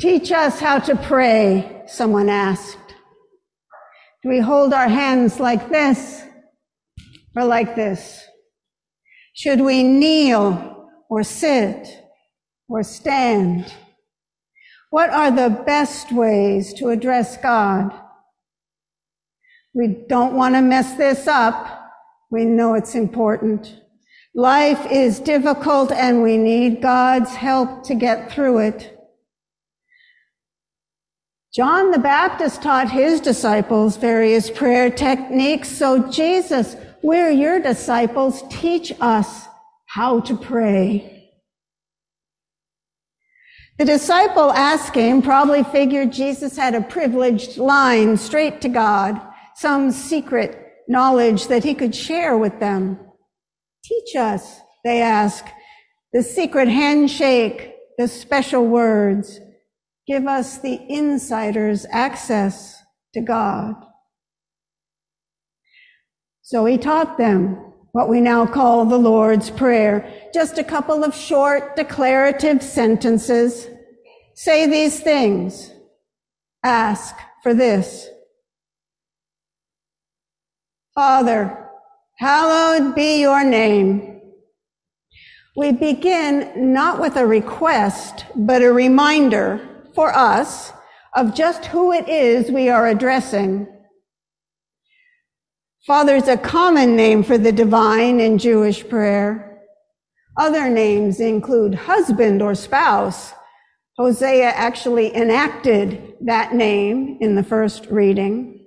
Teach us how to pray, someone asked. Do we hold our hands like this or like this? Should we kneel or sit or stand? What are the best ways to address God? We don't want to mess this up. We know it's important. Life is difficult and we need God's help to get through it. John the Baptist taught his disciples various prayer techniques. So Jesus, we're your disciples. Teach us how to pray. The disciple asking probably figured Jesus had a privileged line straight to God, some secret knowledge that he could share with them. Teach us, they ask, the secret handshake, the special words. Give us the insider's access to God. So he taught them what we now call the Lord's Prayer. Just a couple of short declarative sentences. Say these things. Ask for this. Father, hallowed be your name. We begin not with a request, but a reminder for us of just who it is we are addressing. Father is a common name for the divine in Jewish prayer. Other names include husband or spouse. Hosea actually enacted that name in the first reading.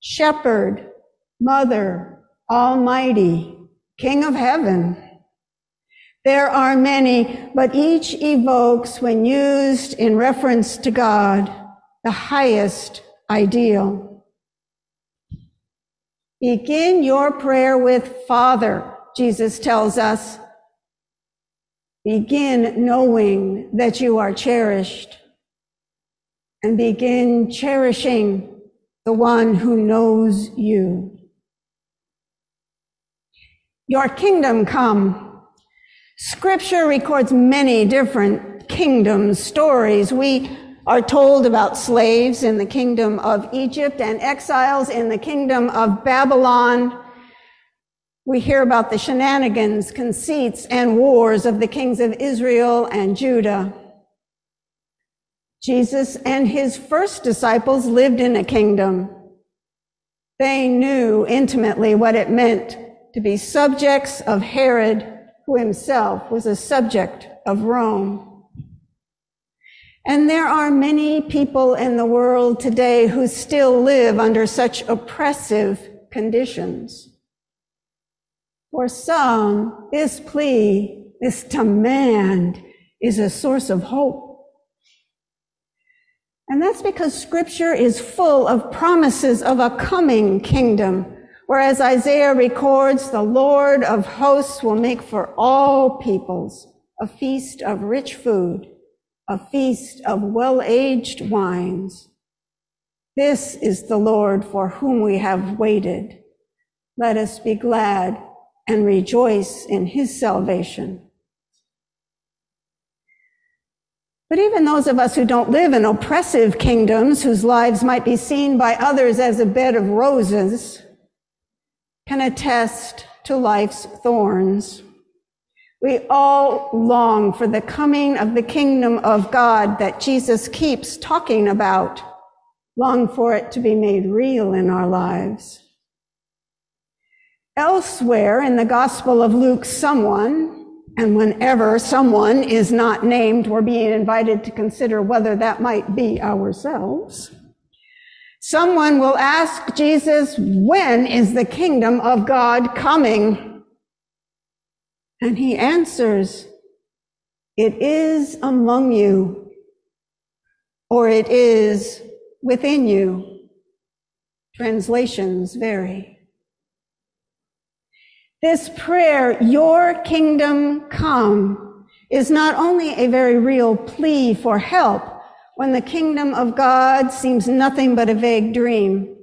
Shepherd, mother, almighty, king of heaven. There are many, but each evokes, when used in reference to God, the highest ideal. Begin your prayer with Father, Jesus tells us. Begin knowing that you are cherished and begin cherishing the one who knows you. Your kingdom come. Scripture records many different kingdom stories. We are told about slaves in the kingdom of Egypt and exiles in the kingdom of Babylon. We hear about the shenanigans, conceits, and wars of the kings of Israel and Judah. Jesus and his first disciples lived in a kingdom. They knew intimately what it meant to be subjects of Herod, who himself was a subject of Rome. And there are many people in the world today who still live under such oppressive conditions. For some, this plea, this demand is a source of hope. And that's because scripture is full of promises of a coming kingdom, whereas Isaiah records the Lord of hosts will make for all peoples a feast of rich food a feast of well-aged wines. This is the Lord for whom we have waited. Let us be glad and rejoice in his salvation. But even those of us who don't live in oppressive kingdoms, whose lives might be seen by others as a bed of roses, can attest to life's thorns. We all long for the coming of the kingdom of God that Jesus keeps talking about, long for it to be made real in our lives. Elsewhere in the Gospel of Luke, someone, and whenever someone is not named, we're being invited to consider whether that might be ourselves. Someone will ask Jesus, when is the kingdom of God coming? And he answers, It is among you, or it is within you. Translations vary. This prayer, Your kingdom come, is not only a very real plea for help when the kingdom of God seems nothing but a vague dream,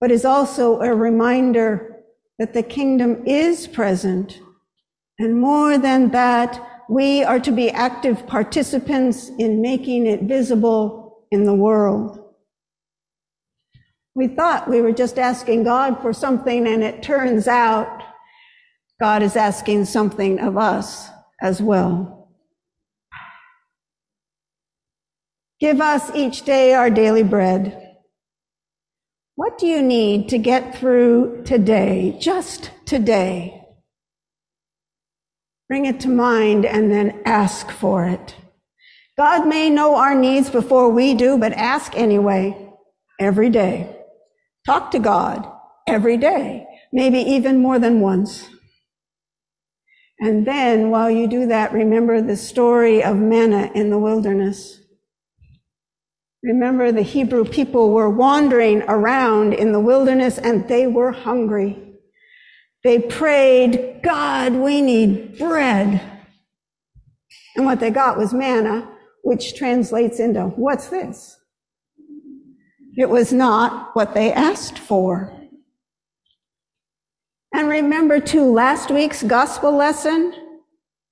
but is also a reminder that the kingdom is present and more than that, we are to be active participants in making it visible in the world. We thought we were just asking God for something, and it turns out God is asking something of us as well. Give us each day our daily bread. What do you need to get through today, just today? Bring it to mind and then ask for it. God may know our needs before we do, but ask anyway, every day. Talk to God every day, maybe even more than once. And then while you do that, remember the story of manna in the wilderness. Remember the Hebrew people were wandering around in the wilderness and they were hungry. They prayed, God, we need bread. And what they got was manna, which translates into, what's this? It was not what they asked for. And remember too, last week's gospel lesson,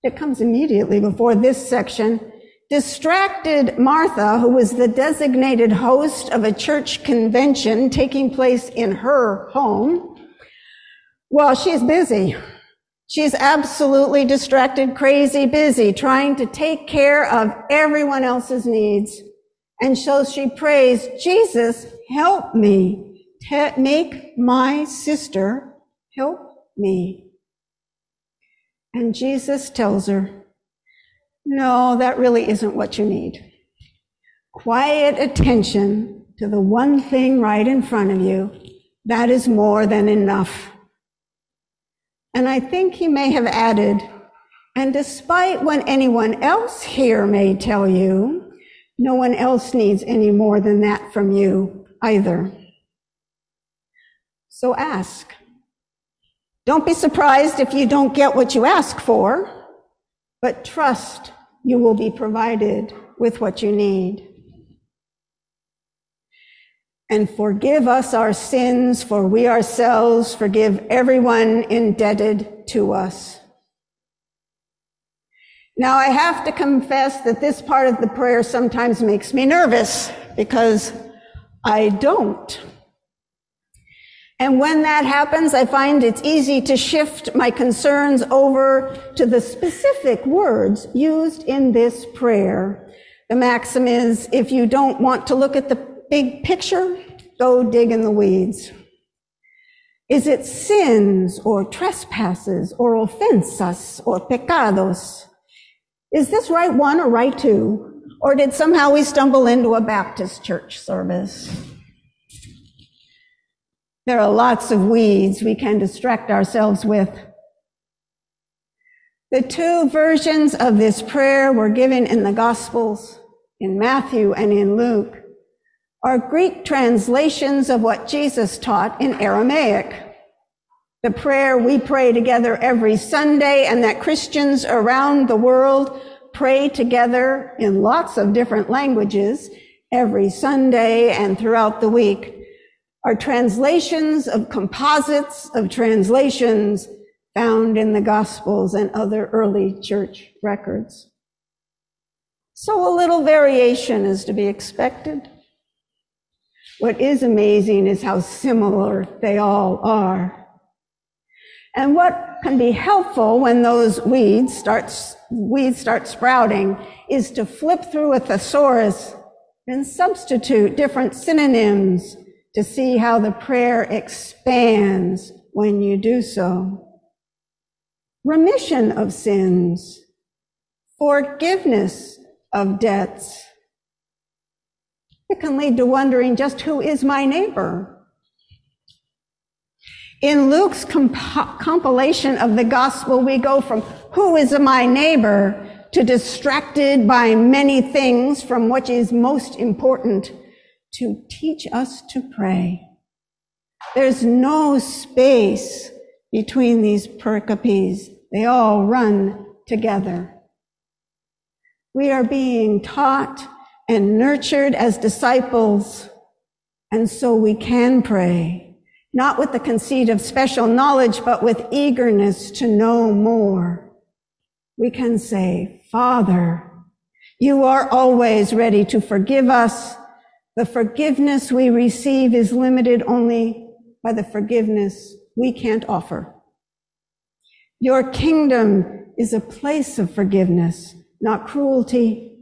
it comes immediately before this section, distracted Martha, who was the designated host of a church convention taking place in her home, well, she's busy. She's absolutely distracted, crazy, busy, trying to take care of everyone else's needs. And so she prays, Jesus, help me. make my sister help me. And Jesus tells her, no, that really isn't what you need. Quiet attention to the one thing right in front of you. That is more than enough. And I think he may have added, and despite what anyone else here may tell you, no one else needs any more than that from you either. So ask. Don't be surprised if you don't get what you ask for, but trust you will be provided with what you need and forgive us our sins, for we ourselves forgive everyone indebted to us. Now, I have to confess that this part of the prayer sometimes makes me nervous because I don't. And when that happens, I find it's easy to shift my concerns over to the specific words used in this prayer. The maxim is, if you don't want to look at the big picture, go dig in the weeds. Is it sins or trespasses or offensas or pecados? Is this Rite One or Rite Two? Or did somehow we stumble into a Baptist church service? There are lots of weeds we can distract ourselves with. The two versions of this prayer were given in the Gospels, in Matthew and in Luke are Greek translations of what Jesus taught in Aramaic. The prayer we pray together every Sunday and that Christians around the world pray together in lots of different languages every Sunday and throughout the week are translations of composites of translations found in the Gospels and other early church records. So a little variation is to be expected. What is amazing is how similar they all are. And what can be helpful when those weeds start, weeds start sprouting is to flip through a thesaurus and substitute different synonyms to see how the prayer expands when you do so. Remission of sins, forgiveness of debts, it can lead to wondering just who is my neighbor? In Luke's comp- compilation of the gospel, we go from who is my neighbor to distracted by many things from what is most important to teach us to pray. There's no space between these pericopes. They all run together. We are being taught and nurtured as disciples. And so we can pray, not with the conceit of special knowledge, but with eagerness to know more. we can say, Father, you are always ready to forgive us. The forgiveness we receive is limited only by the forgiveness we can't offer. Your kingdom is a place of forgiveness, not cruelty,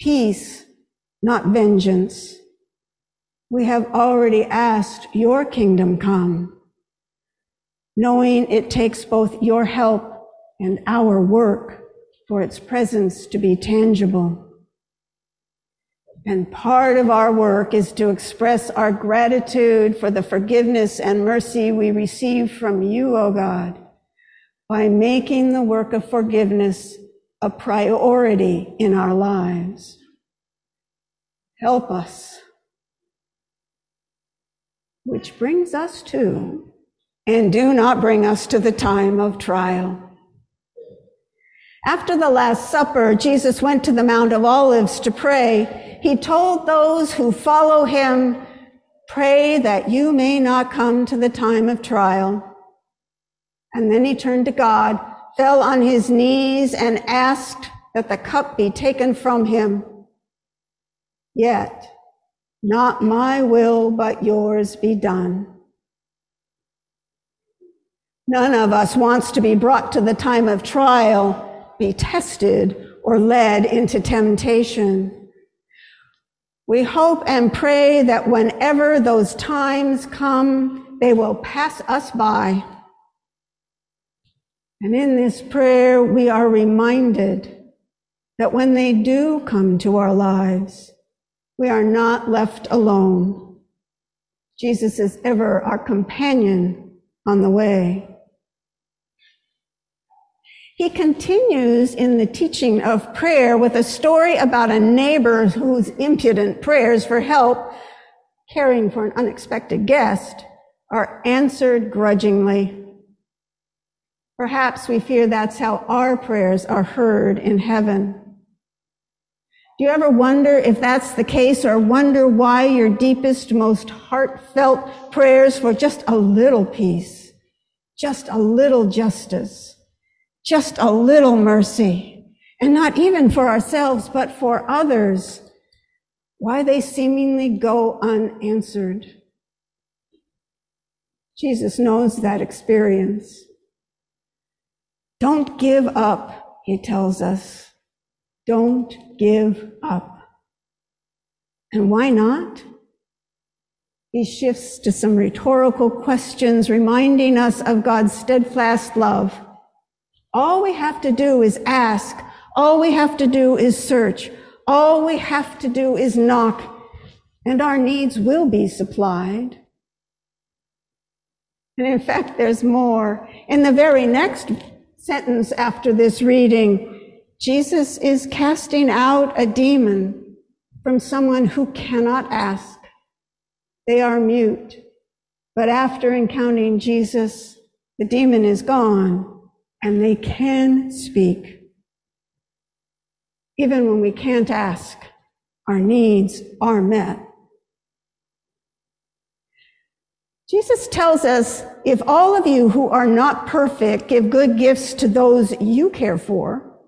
peace, not vengeance. We have already asked your kingdom come, knowing it takes both your help and our work for its presence to be tangible. And part of our work is to express our gratitude for the forgiveness and mercy we receive from you, O God, by making the work of forgiveness a priority in our lives. Help us. Which brings us to, and do not bring us to the time of trial. After the Last Supper, Jesus went to the Mount of Olives to pray. He told those who follow him, pray that you may not come to the time of trial. And then he turned to God, fell on his knees and asked that the cup be taken from him. Yet, not my will, but yours be done. None of us wants to be brought to the time of trial be tested or led into temptation. We hope and pray that whenever those times come, they will pass us by. And in this prayer, we are reminded that when they do come to our lives, we are not left alone. Jesus is ever our companion on the way. He continues in the teaching of prayer with a story about a neighbor whose impudent prayers for help, caring for an unexpected guest, are answered grudgingly. Perhaps we fear that's how our prayers are heard in heaven. Do you ever wonder if that's the case or wonder why your deepest, most heartfelt prayers for just a little peace, just a little justice, just a little mercy, and not even for ourselves, but for others, why they seemingly go unanswered. Jesus knows that experience. Don't give up, he tells us. Don't give up. And why not? He shifts to some rhetorical questions, reminding us of God's steadfast love all we have to do is ask. All we have to do is search. All we have to do is knock, and our needs will be supplied. And in fact, there's more. In the very next sentence after this reading, Jesus is casting out a demon from someone who cannot ask. They are mute. But after encountering Jesus, the demon is gone and they can speak. Even when we can't ask, our needs are met. Jesus tells us if all of you who are not perfect give good gifts to those you care for,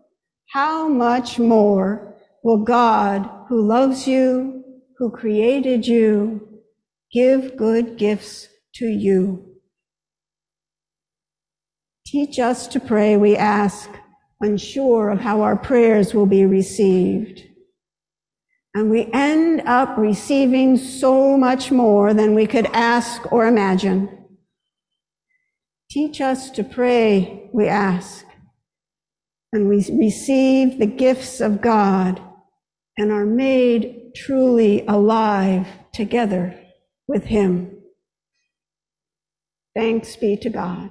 how much more will God, who loves you, who created you, give good gifts to you? Teach us to pray, we ask, unsure of how our prayers will be received. And we end up receiving so much more than we could ask or imagine. Teach us to pray, we ask. And we receive the gifts of God and are made truly alive together with Him. Thanks be to God.